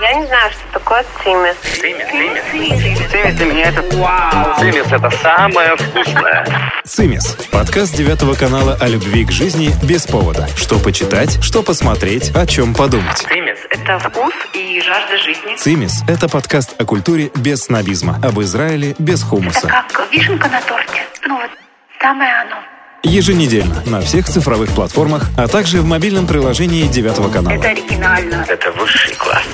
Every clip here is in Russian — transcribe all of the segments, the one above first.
Я не знаю, что такое цимис. Цимис, цимис. Цимис для меня это вау. Цимис это самое вкусное. «Цимис» – подкаст девятого канала о любви к жизни без повода. Что почитать, что посмотреть, о чем подумать. Цимис Это вкус и жажда жизни. «Цимис» – это подкаст о культуре без снобизма, об Израиле без хумуса. Как вишенка на торте. Ну вот, самое оно. Еженедельно на всех цифровых платформах, а также в мобильном приложении девятого канала. Это оригинально. это высший класс.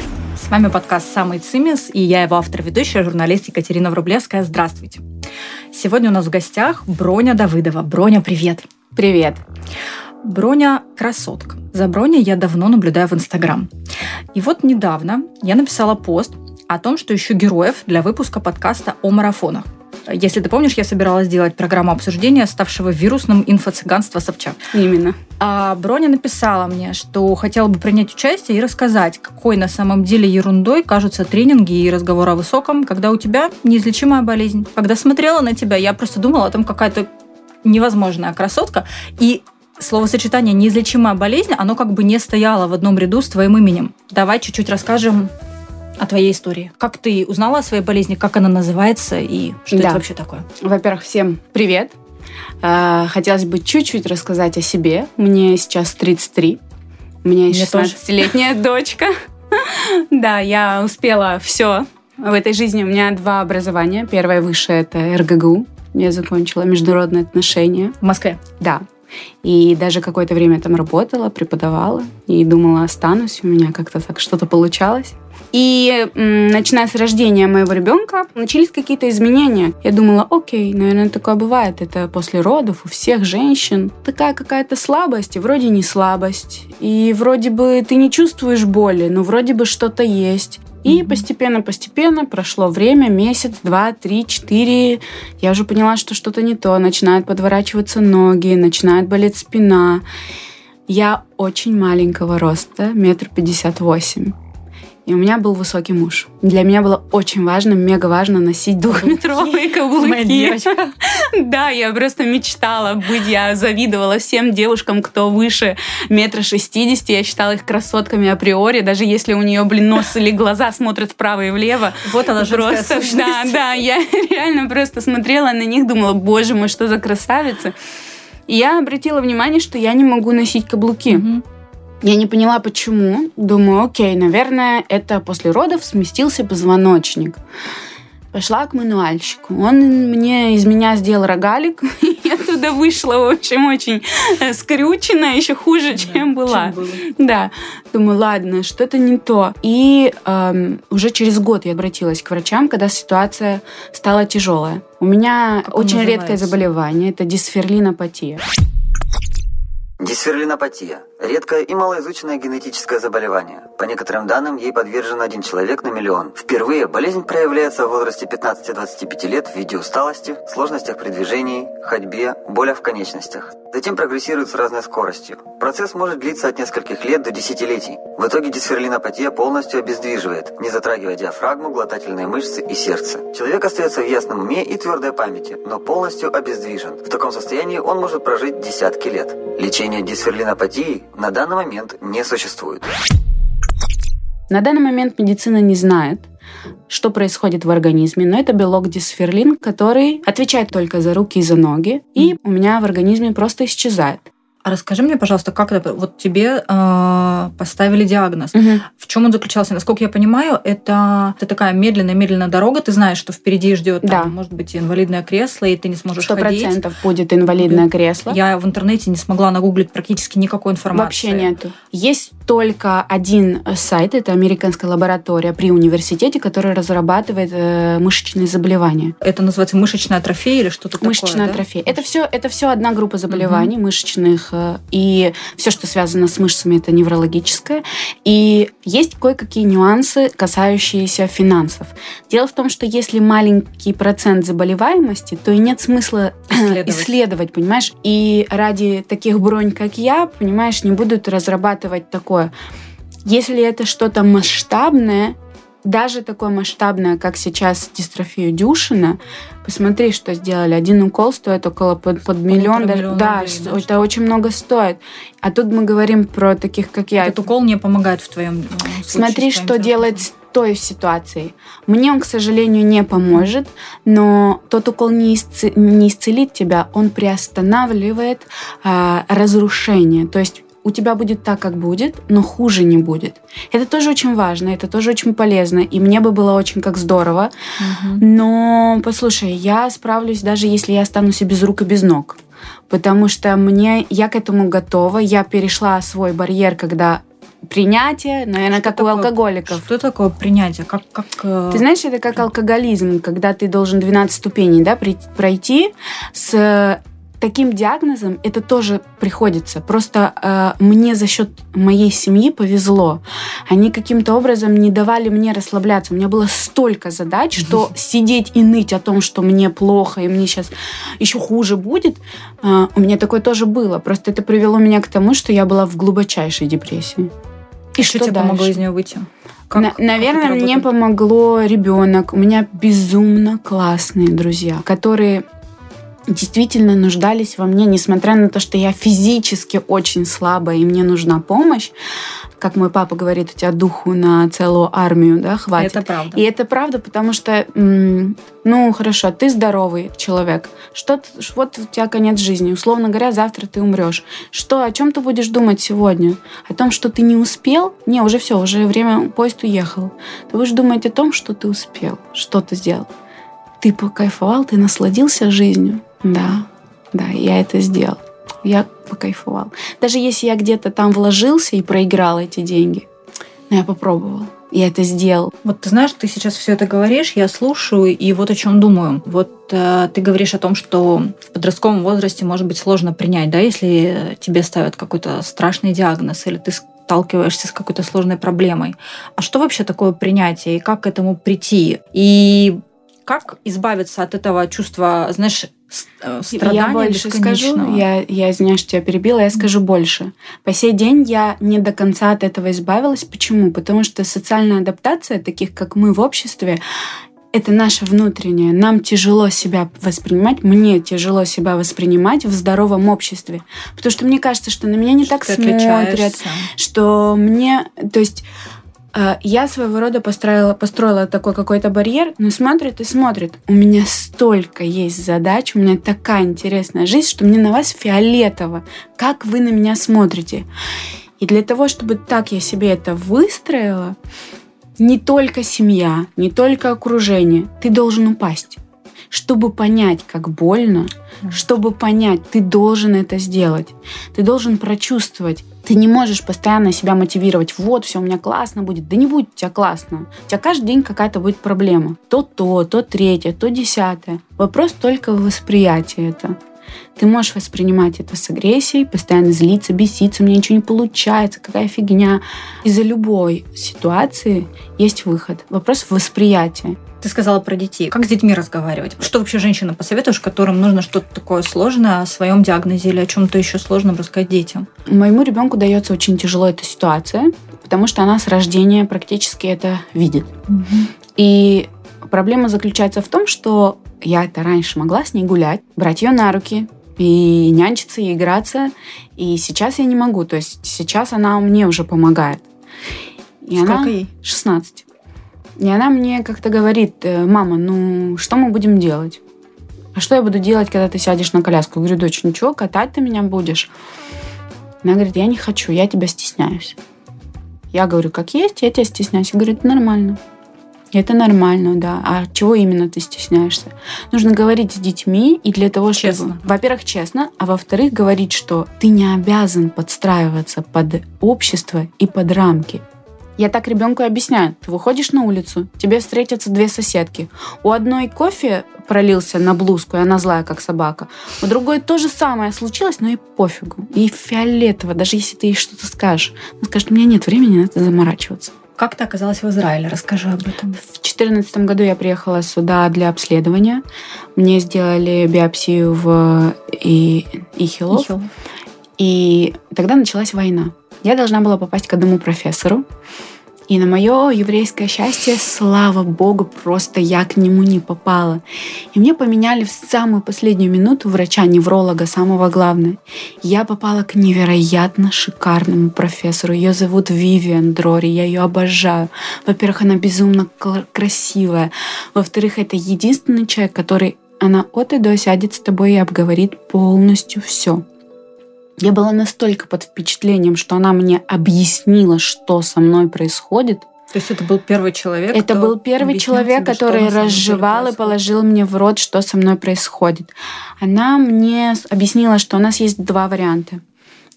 С вами подкаст «Самый цимис» и я его автор-ведущая, журналист Екатерина Врублевская. Здравствуйте. Сегодня у нас в гостях Броня Давыдова. Броня, привет. Привет. Броня – красотка. За Броней я давно наблюдаю в Инстаграм. И вот недавно я написала пост о том, что ищу героев для выпуска подкаста о марафонах. Если ты помнишь, я собиралась сделать программу обсуждения ставшего вирусным инфо-цыганства Собчак. Именно. А Броня написала мне, что хотела бы принять участие и рассказать, какой на самом деле ерундой кажутся тренинги и разговоры о высоком, когда у тебя неизлечимая болезнь. Когда смотрела на тебя, я просто думала о том, какая то невозможная красотка. И словосочетание «неизлечимая болезнь», оно как бы не стояло в одном ряду с твоим именем. Давай чуть-чуть расскажем о твоей истории. Как ты узнала о своей болезни, как она называется и что Да. это вообще такое? Во-первых, всем привет. А, Хотелось бы чуть-чуть рассказать о себе. Мне сейчас 33. У меня есть Мне тоже. 16-летняя дочка. Да, я успела все в этой жизни. У меня два образования. Первое высшее – это РГГУ. Я закончила международные отношения. В Москве. Да. И даже какое-то время там работала, преподавала. И думала, останусь. У меня как-то так что-то получалось. И м, начиная с рождения моего ребенка, начались какие-то изменения. Я думала, окей, наверное, такое бывает. Это после родов у всех женщин. Такая какая-то слабость, и вроде не слабость. И вроде бы ты не чувствуешь боли, но вроде бы что-то есть. И постепенно-постепенно прошло время, месяц, два, три, четыре. Я уже поняла, что что-то не то. Начинают подворачиваться ноги, начинает болеть спина. Я очень маленького роста, метр пятьдесят восемь. И у меня был высокий муж. Для меня было очень важно, мега важно носить двухметровые Моя каблуки. девочка. Да, я просто мечтала быть, я завидовала всем девушкам, кто выше метра шестидесяти. Я считала их красотками априори, даже если у нее, блин, нос или глаза смотрят вправо и влево. Вот она женская Просто, да, да, я реально просто смотрела на них, думала, боже мой, что за красавица. И я обратила внимание, что я не могу носить каблуки. Мгм. Я не поняла, почему. Думаю, окей, наверное, это после родов сместился позвоночник. Пошла к мануальщику. Он мне из меня сделал рогалик. Я туда вышла, в общем, очень э, скрюченная, еще хуже, чем была. Чем было. Да. Думаю, ладно, что-то не то. И эм, уже через год я обратилась к врачам, когда ситуация стала тяжелая. У меня Как очень редкое называется? заболевание. Это дисферлинопатия. Дисферлинопатия – редкое и малоизученное генетическое заболевание. По некоторым данным, ей подвержен один человек на миллион. Впервые болезнь проявляется в возрасте 15-25 лет в виде усталости, сложностях при движении, ходьбе, болях в конечностях. Затем прогрессирует с разной скоростью. Процесс может длиться от нескольких лет до десятилетий. В итоге дисферлинопатия полностью обездвиживает, не затрагивая диафрагму, глотательные мышцы и сердце. Человек остается в ясном уме и твердой памяти, но полностью обездвижен. В таком состоянии он может прожить десятки лет. Лечения дисферлинопатии на данный момент не существует. На данный момент медицина не знает, что происходит в организме, но это белок дисферлин, который отвечает только за руки и за ноги, и у меня в организме просто исчезает. А расскажи мне, пожалуйста, как это... Вот тебе э, поставили диагноз. В чем он заключался? Насколько я понимаю, это, это такая медленная-медленная дорога. Ты знаешь, что впереди ждет, там, Да. может быть, инвалидное кресло, и ты не сможешь Сто ходить. процентов будет инвалидное кресло. Я в интернете не смогла нагуглить практически никакой информации. Вообще нету. Есть только один э, сайт, это американская лаборатория при университете, который разрабатывает э, мышечные заболевания. Это называется мышечная атрофия или что-то такое? Мышечная да? атрофия. Это все, это все одна группа заболеваний мышечных, э, и все, что связано с мышцами, это неврологическое. И есть кое-какие нюансы, касающиеся финансов. Дело в том, что если маленький процент заболеваемости, то и нет смысла Исследовать. исследовать, понимаешь? И ради таких бронь, как я, понимаешь, не будут разрабатывать такое. Если это что-то масштабное, даже такое масштабное, как сейчас дистрофию Дюшина, посмотри, что сделали. Один укол стоит около под, под миллион. Даже, да, рублей, да, это очень много стоит. А тут мы говорим про таких, как я. Этот укол не помогает в твоем случае. Смотри, что делать с той ситуацией. Мне он, к сожалению, не поможет, но тот укол не, исци... не исцелит тебя, он приостанавливает э, разрушение. То есть у тебя будет так, как будет, но хуже не будет. Это тоже очень важно, это тоже очень полезно, и мне бы было очень как здорово. Угу. Но, послушай, я справлюсь даже если я останусь и без рук и без ног. Потому что мне, я к этому готова, я перешла свой барьер, когда принятие, наверное, что как такое, у алкоголиков. Что такое принятие? Как, как, э, Ты знаешь, это как алкоголизм, когда ты должен 12 ступеней да, пройти с таким диагнозом это тоже приходится. Просто э, мне за счет моей семьи повезло. Они каким-то образом не давали мне расслабляться. У меня было столько задач, что сидеть и ныть о том, что мне плохо и мне сейчас еще хуже будет, э, у меня такое тоже было. Просто это привело меня к тому, что я была в глубочайшей депрессии. И что, что тебе дальше? помогло из нее выйти? Как, На, наверное, как мне помогло ребенок. У меня безумно классные друзья, которые действительно нуждались во мне, несмотря на то, что я физически очень слабая и мне нужна помощь. Как мой папа говорит, у тебя духу на целую армию, да, хватит. Это правда. И это правда, потому что, ну, хорошо, ты здоровый человек, что вот у тебя конец жизни, условно говоря, завтра ты умрешь. Что, о чем ты будешь думать сегодня? О том, что ты не успел? Не, уже все, уже время, поезд уехал. Ты будешь думать о том, что ты успел, что ты сделал. Ты покайфовал, ты насладился жизнью. Да, да, я это сделал. Я покайфовал. Даже если я где-то там вложился и проиграл эти деньги, но я попробовал. Я это сделал. Вот ты знаешь, ты сейчас все это говоришь, я слушаю, и вот о чем думаю. Вот э, ты говоришь о том, что в подростковом возрасте может быть сложно принять, да, если тебе ставят какой-то страшный диагноз, или ты сталкиваешься с какой-то сложной проблемой. А что вообще такое принятие, и как к этому прийти? И как избавиться от этого чувства, знаешь, Э, страдания Я больше скажу, я, я извиняюсь, что тебя перебила, я скажу больше. По сей день я не до конца от этого избавилась. Почему? Потому что социальная адаптация, таких как мы в обществе, это наше внутреннее. Нам тяжело себя воспринимать, мне тяжело себя воспринимать в здоровом обществе. Потому что мне кажется, что на меня не что так смотрят, что мне... То есть я своего рода построила, построила такой какой-то барьер, но смотрит и смотрит. У меня столько есть задач, у меня такая интересная жизнь, что мне на вас фиолетово. Как вы на меня смотрите? И для того, чтобы так я себе это выстроила, не только семья, не только окружение, ты должен упасть. Чтобы понять, как больно, чтобы понять, ты должен это сделать. Ты должен прочувствовать, ты не можешь постоянно себя мотивировать. Вот, все у меня классно будет. Да не будет у тебя классно. У тебя каждый день какая-то будет проблема. То то, то третье, то десятое. Вопрос только в восприятии это. Ты можешь воспринимать это с агрессией, постоянно злиться, беситься, у меня ничего не получается, какая фигня. Из-за любой ситуации есть выход. Вопрос в восприятии. Ты сказала про детей. Как с детьми разговаривать? Что вообще женщина посоветуешь, которым нужно что-то такое сложное о своем диагнозе или о чем-то еще сложном рассказать детям? Моему ребенку дается очень тяжело эта ситуация, потому что она с рождения практически это видит. Угу. И проблема заключается в том, что я это раньше могла с ней гулять, брать ее на руки, и нянчиться, и играться. И сейчас я не могу. То есть сейчас она мне уже помогает. И Сколько она... ей? 16. И она мне как-то говорит, «Э, мама, ну что мы будем делать? А что я буду делать, когда ты сядешь на коляску? Я говорю, дочь, ничего, катать ты меня будешь. Она говорит, я не хочу, я тебя стесняюсь. Я говорю, как есть, я тебя стесняюсь. Я говорю, это нормально. Это нормально, да. А чего именно ты стесняешься? Нужно говорить с детьми и для того, чтобы... Честно. Во-первых, честно, а во-вторых, говорить, что ты не обязан подстраиваться под общество и под рамки. Я так ребенку объясняю. Ты выходишь на улицу, тебе встретятся две соседки. У одной кофе пролился на блузку, и она злая, как собака. У другой то же самое случилось, но и пофигу. И фиолетово, даже если ты ей что-то скажешь. Она скажет, у меня нет времени на это заморачиваться. Как ты оказалась в Израиле? Расскажи об этом. В 2014 году я приехала сюда для обследования. Мне сделали биопсию в и... Ихилов. Ихилов. И тогда началась война. Я должна была попасть к одному профессору. И на мое еврейское счастье, слава богу, просто я к нему не попала. И мне поменяли в самую последнюю минуту врача-невролога, самого главного. Я попала к невероятно шикарному профессору. Ее зовут Вивиан Дрори, я ее обожаю. Во-первых, она безумно красивая. Во-вторых, это единственный человек, который она от и до сядет с тобой и обговорит полностью все. Я была настолько под впечатлением, что она мне объяснила, что со мной происходит. То есть это был первый человек? Это был первый человек, тебе, который разжевал и положил мне в рот, что со мной происходит. Она мне объяснила, что у нас есть два варианта.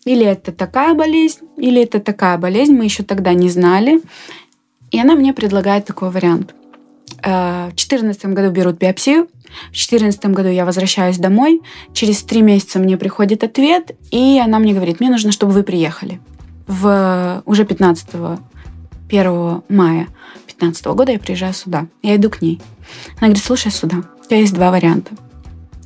Или это такая болезнь, или это такая болезнь. Мы еще тогда не знали. И она мне предлагает такой вариант. Э, в 2014 году берут биопсию, в 2014 году я возвращаюсь домой, через три месяца мне приходит ответ, и она мне говорит, мне нужно, чтобы вы приехали. В уже 15 1 мая 2015 года я приезжаю сюда. Я иду к ней. Она говорит, слушай сюда, у тебя есть два варианта.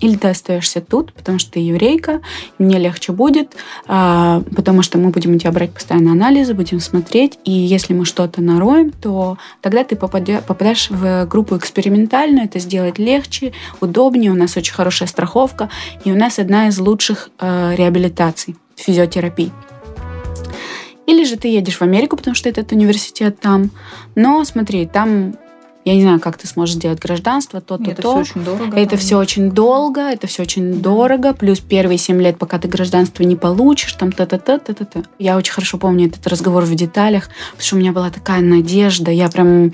Или ты остаешься тут, потому что ты еврейка, мне легче будет, а, потому что мы будем у тебя брать постоянно анализы, будем смотреть, и если мы что-то нароем, то тогда ты попадешь в группу экспериментальную, это сделать легче, удобнее, у нас очень хорошая страховка, и у нас одна из лучших а, реабилитаций, физиотерапии. Или же ты едешь в Америку, потому что этот университет там. Но смотри, там я не знаю, как ты сможешь сделать гражданство, то-то, это то. Все очень дорого, это все очень долго, это все очень дорого, плюс первые семь лет, пока ты гражданство не получишь, там та-та-та, та-та-та. Я очень хорошо помню этот разговор в деталях, потому что у меня была такая надежда, я прям...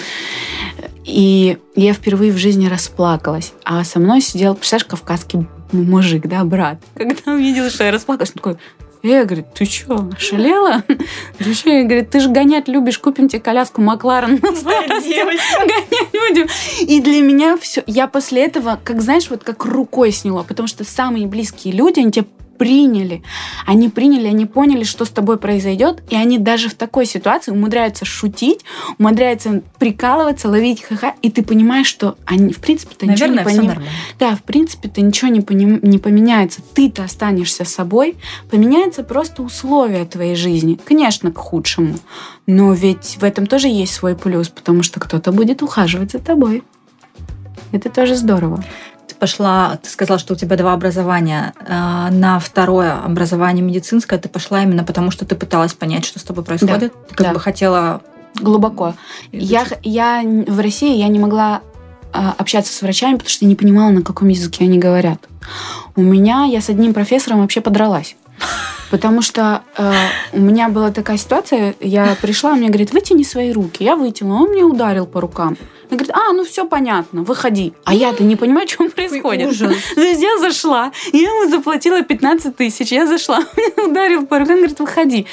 И я впервые в жизни расплакалась. А со мной сидел, представляешь, кавказский мужик, да, брат. Когда увидел, что я расплакалась, он такой, я говорю, ты что, шалела? Ты что? Я говорю, ты же гонять любишь, купим тебе коляску Макларен Гонять будем. И для меня все... Я после этого, как знаешь, вот как рукой сняла, потому что самые близкие люди, они тебе приняли. Они приняли, они поняли, что с тобой произойдет, и они даже в такой ситуации умудряются шутить, умудряются прикалываться, ловить ха-ха, и ты понимаешь, что они, в принципе-то ничего не понимают. Да, в принципе-то ничего не, поним... не поменяется. Ты-то останешься собой, поменяются просто условия твоей жизни. Конечно, к худшему. Но ведь в этом тоже есть свой плюс, потому что кто-то будет ухаживать за тобой. Это тоже здорово пошла, ты сказала, что у тебя два образования. А, на второе образование медицинское ты пошла именно потому, что ты пыталась понять, что с тобой происходит. Да. Ты как да. бы хотела глубоко. Я, я в России я не могла а, общаться с врачами, потому что не понимала, на каком языке они говорят. У меня я с одним профессором вообще подралась. Потому что э, у меня была такая ситуация, я пришла, он мне говорит, вытяни свои руки. Я вытянула, он мне ударил по рукам. Она говорит, а, ну все понятно, выходи. А я-то не понимаю, что происходит. Ужас. То есть я зашла, я ему заплатила 15 тысяч, я зашла, он ударил по рукам, говорит, выходи.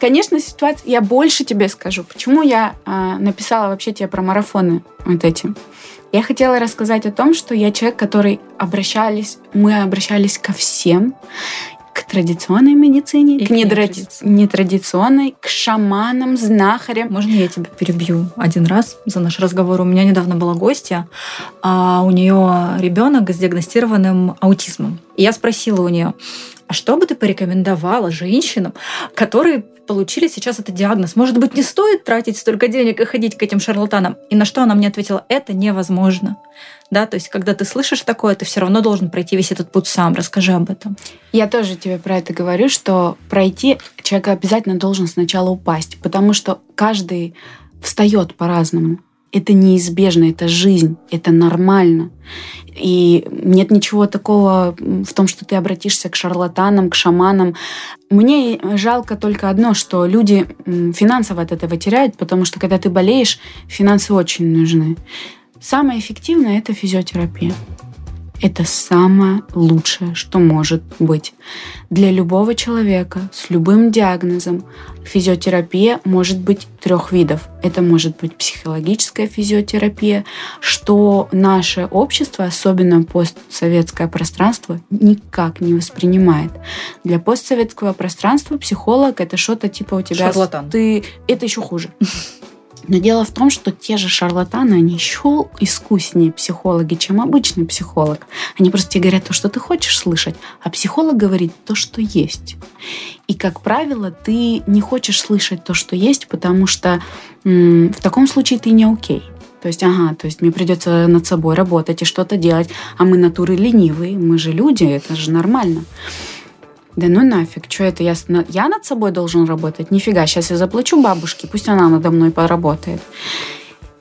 Конечно, ситуация... Я больше тебе скажу. Почему я э, написала вообще тебе про марафоны вот эти? Я хотела рассказать о том, что я человек, который обращались, мы обращались ко всем традиционной медицине, и к недради... нетрадиционной, к шаманам, знахарям. Можно я тебя перебью один раз за наш разговор? У меня недавно была гостья, а у нее ребенок с диагностированным аутизмом. И я спросила у нее, а что бы ты порекомендовала женщинам, которые получили сейчас этот диагноз? Может быть, не стоит тратить столько денег и ходить к этим шарлатанам? И на что она мне ответила, это невозможно. Да, то есть, когда ты слышишь такое, ты все равно должен пройти весь этот путь сам. Расскажи об этом. Я тоже тебе про это говорю, что пройти человек обязательно должен сначала упасть, потому что каждый встает по-разному. Это неизбежно, это жизнь, это нормально. И нет ничего такого в том, что ты обратишься к шарлатанам, к шаманам. Мне жалко только одно, что люди финансово от этого теряют, потому что когда ты болеешь, финансы очень нужны. Самое эффективное – это физиотерапия это самое лучшее, что может быть. Для любого человека с любым диагнозом физиотерапия может быть трех видов. Это может быть психологическая физиотерапия, что наше общество, особенно постсоветское пространство, никак не воспринимает. Для постсоветского пространства психолог это что-то типа у тебя... Шарлатан. Ты... Это еще хуже. Но дело в том, что те же шарлатаны, они еще искуснее психологи, чем обычный психолог. Они просто тебе говорят то, что ты хочешь слышать, а психолог говорит то, что есть. И, как правило, ты не хочешь слышать то, что есть, потому что м- в таком случае ты не окей. То есть, ага, то есть мне придется над собой работать и что-то делать, а мы натуры ленивые, мы же люди, это же нормально. Да ну нафиг, что это я, я над собой должен работать? Нифига, сейчас я заплачу бабушке, пусть она надо мной поработает.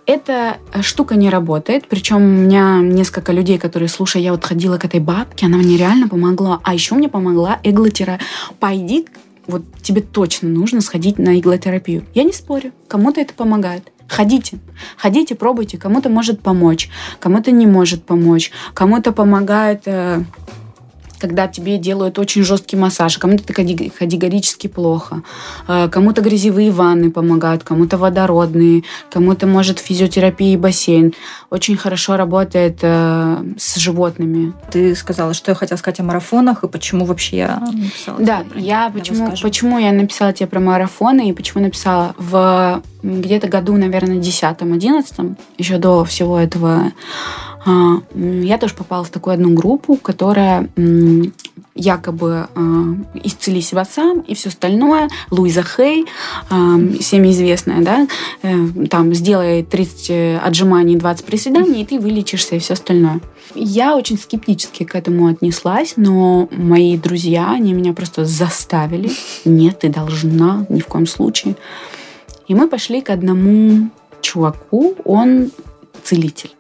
Эта штука не работает, причем у меня несколько людей, которые, слушай, я вот ходила к этой бабке, она мне реально помогла, а еще мне помогла иглотерапия. Пойди, вот тебе точно нужно сходить на иглотерапию. Я не спорю, кому-то это помогает. Ходите, ходите, пробуйте. Кому-то может помочь, кому-то не может помочь, кому-то помогает э, когда тебе делают очень жесткий массаж, кому-то это категорически плохо, а, кому-то грязевые ванны помогают, кому-то водородные, кому-то может физиотерапия и бассейн. Очень хорошо работает э, с животными. Ты сказала, что я хотела сказать о марафонах и почему вообще я написала. Да, я почему, почему я написала тебе про марафоны и почему написала в где-то году, наверное, 10-11, еще до всего этого я тоже попала в такую одну группу, которая якобы э, «Исцели себя сам» и все остальное. Луиза Хей, э, всеми известная, да, э, там «Сделай 30 отжиманий, 20 приседаний, и ты вылечишься» и все остальное. Я очень скептически к этому отнеслась, но мои друзья, они меня просто заставили. Нет, ты должна, ни в коем случае. И мы пошли к одному чуваку, он целитель.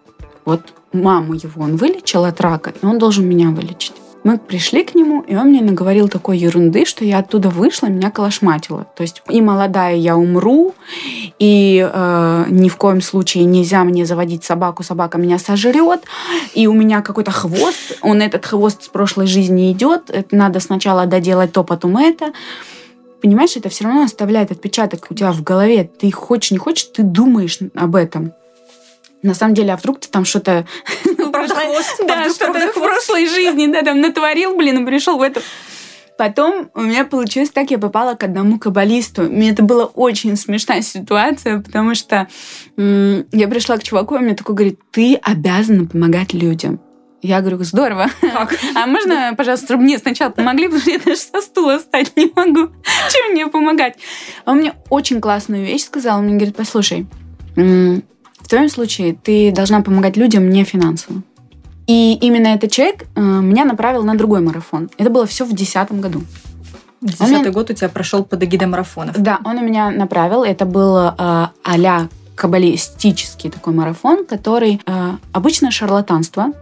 Вот маму его он вылечил от рака, и он должен меня вылечить. Мы пришли к нему, и он мне наговорил такой ерунды, что я оттуда вышла, меня колошматило. То есть и молодая я умру, и э, ни в коем случае нельзя мне заводить собаку, собака меня сожрет, и у меня какой-то хвост, он этот хвост с прошлой жизни идет, это надо сначала доделать то, потом это. Понимаешь, это все равно оставляет отпечаток у тебя в голове. Ты хочешь, не хочешь, ты думаешь об этом. На самом деле, а вдруг ты там что-то... Да, что-то в прошлой жизни, да, там натворил, блин, и пришел в эту... Потом у меня получилось так, я попала к одному каббалисту. Мне это была очень смешная ситуация, потому что я пришла к чуваку, и он мне такой говорит, ты обязана помогать людям. Я говорю, здорово. Как? А можно, пожалуйста, чтобы мне сначала помогли, потому что я даже со стула встать не могу. Чем мне помогать? Он мне очень классную вещь сказал. Он мне говорит, послушай, твоем случае ты должна помогать людям не финансово. И именно этот человек э, меня направил на другой марафон. Это было все в 2010 году. Десятый меня... год у тебя прошел под эгидой марафонов. Да, он у меня направил. Это был э, а-ля каббалистический такой марафон, который э, обычно шарлатанство,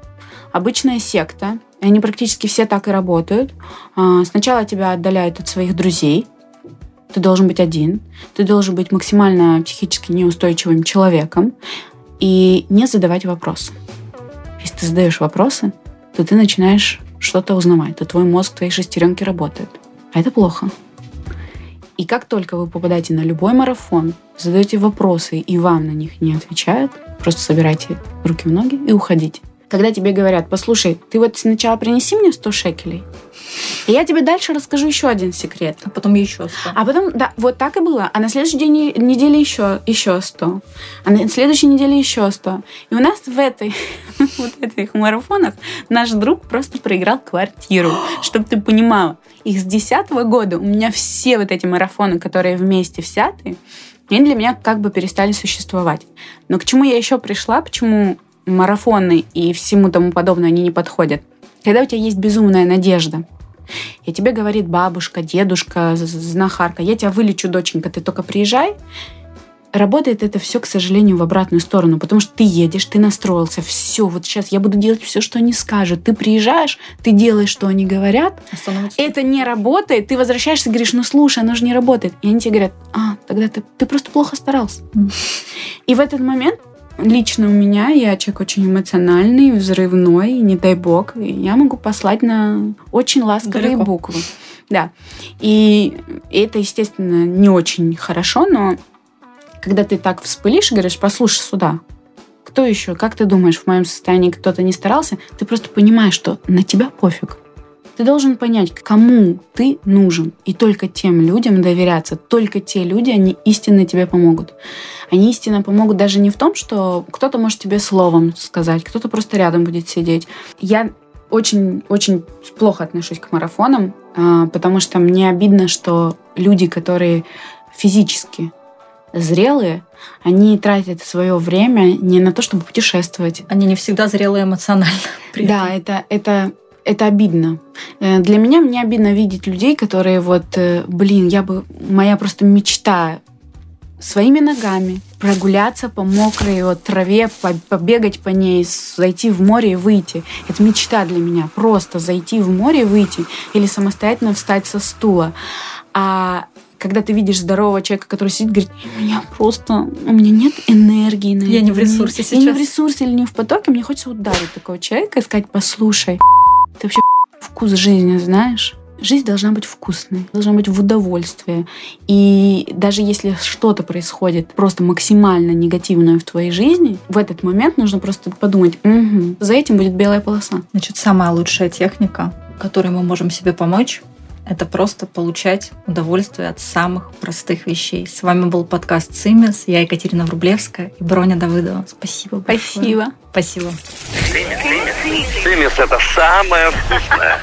обычная секта. И они практически все так и работают. Э, сначала тебя отдаляют от своих друзей, ты должен быть один, ты должен быть максимально психически неустойчивым человеком и не задавать вопросы. Если ты задаешь вопросы, то ты начинаешь что-то узнавать, то твой мозг, твои шестеренки работают. А это плохо. И как только вы попадаете на любой марафон, задаете вопросы, и вам на них не отвечают, просто собирайте руки в ноги и уходите. Когда тебе говорят, послушай, ты вот сначала принеси мне 100 шекелей, и я тебе дальше расскажу еще один секрет. А потом еще 100. А потом, да, вот так и было. А на следующей день, неделе еще, еще 100. А на следующей неделе еще 100. И у нас в этой, вот этих марафонах наш друг просто проиграл квартиру. Чтобы ты понимала. Их с 10 года у меня все вот эти марафоны, которые вместе взяты, они для меня как бы перестали существовать. Но к чему я еще пришла, почему марафоны и всему тому подобное, они не подходят. Когда у тебя есть безумная надежда, и тебе говорит бабушка, дедушка, знахарка, я тебя вылечу, доченька, ты только приезжай, работает это все, к сожалению, в обратную сторону, потому что ты едешь, ты настроился, все, вот сейчас я буду делать все, что они скажут. Ты приезжаешь, ты делаешь, что они говорят, это не работает, ты возвращаешься и говоришь, ну слушай, оно же не работает. И они тебе говорят, а, тогда ты, ты просто плохо старался. Mm. И в этот момент лично у меня, я человек очень эмоциональный, взрывной, не дай бог, я могу послать на очень ласковые Далеко. буквы. Да. И это, естественно, не очень хорошо, но когда ты так вспылишь и говоришь, послушай сюда, кто еще, как ты думаешь, в моем состоянии кто-то не старался, ты просто понимаешь, что на тебя пофиг. Ты должен понять, кому ты нужен. И только тем людям доверяться. Только те люди, они истинно тебе помогут. Они истинно помогут даже не в том, что кто-то может тебе словом сказать, кто-то просто рядом будет сидеть. Я очень-очень плохо отношусь к марафонам, а, потому что мне обидно, что люди, которые физически зрелые, они тратят свое время не на то, чтобы путешествовать. Они не всегда зрелые эмоционально. Да, это, это, это обидно. Э, для меня мне обидно видеть людей, которые вот, э, блин, я бы, моя просто мечта своими ногами прогуляться по мокрой вот, траве, побегать по ней, зайти в море и выйти. Это мечта для меня. Просто зайти в море и выйти. Или самостоятельно встать со стула. А когда ты видишь здорового человека, который сидит, говорит, у меня просто, у меня нет энергии на Я не в ресурсе сейчас. Я не в ресурсе или не в потоке, мне хочется ударить такого человека и сказать, послушай, вкус жизни знаешь? Жизнь должна быть вкусной, должна быть в удовольствие. И даже если что-то происходит просто максимально негативное в твоей жизни, в этот момент нужно просто подумать, угу, за этим будет белая полоса. Значит, самая лучшая техника, которой мы можем себе помочь, это просто получать удовольствие от самых простых вещей. С вами был подкаст «Цимис». Я Екатерина Врублевская и Броня Давыдова. Спасибо большое. Спасибо. Спасибо. Цимис, Цимис. Цимис – это самое вкусное.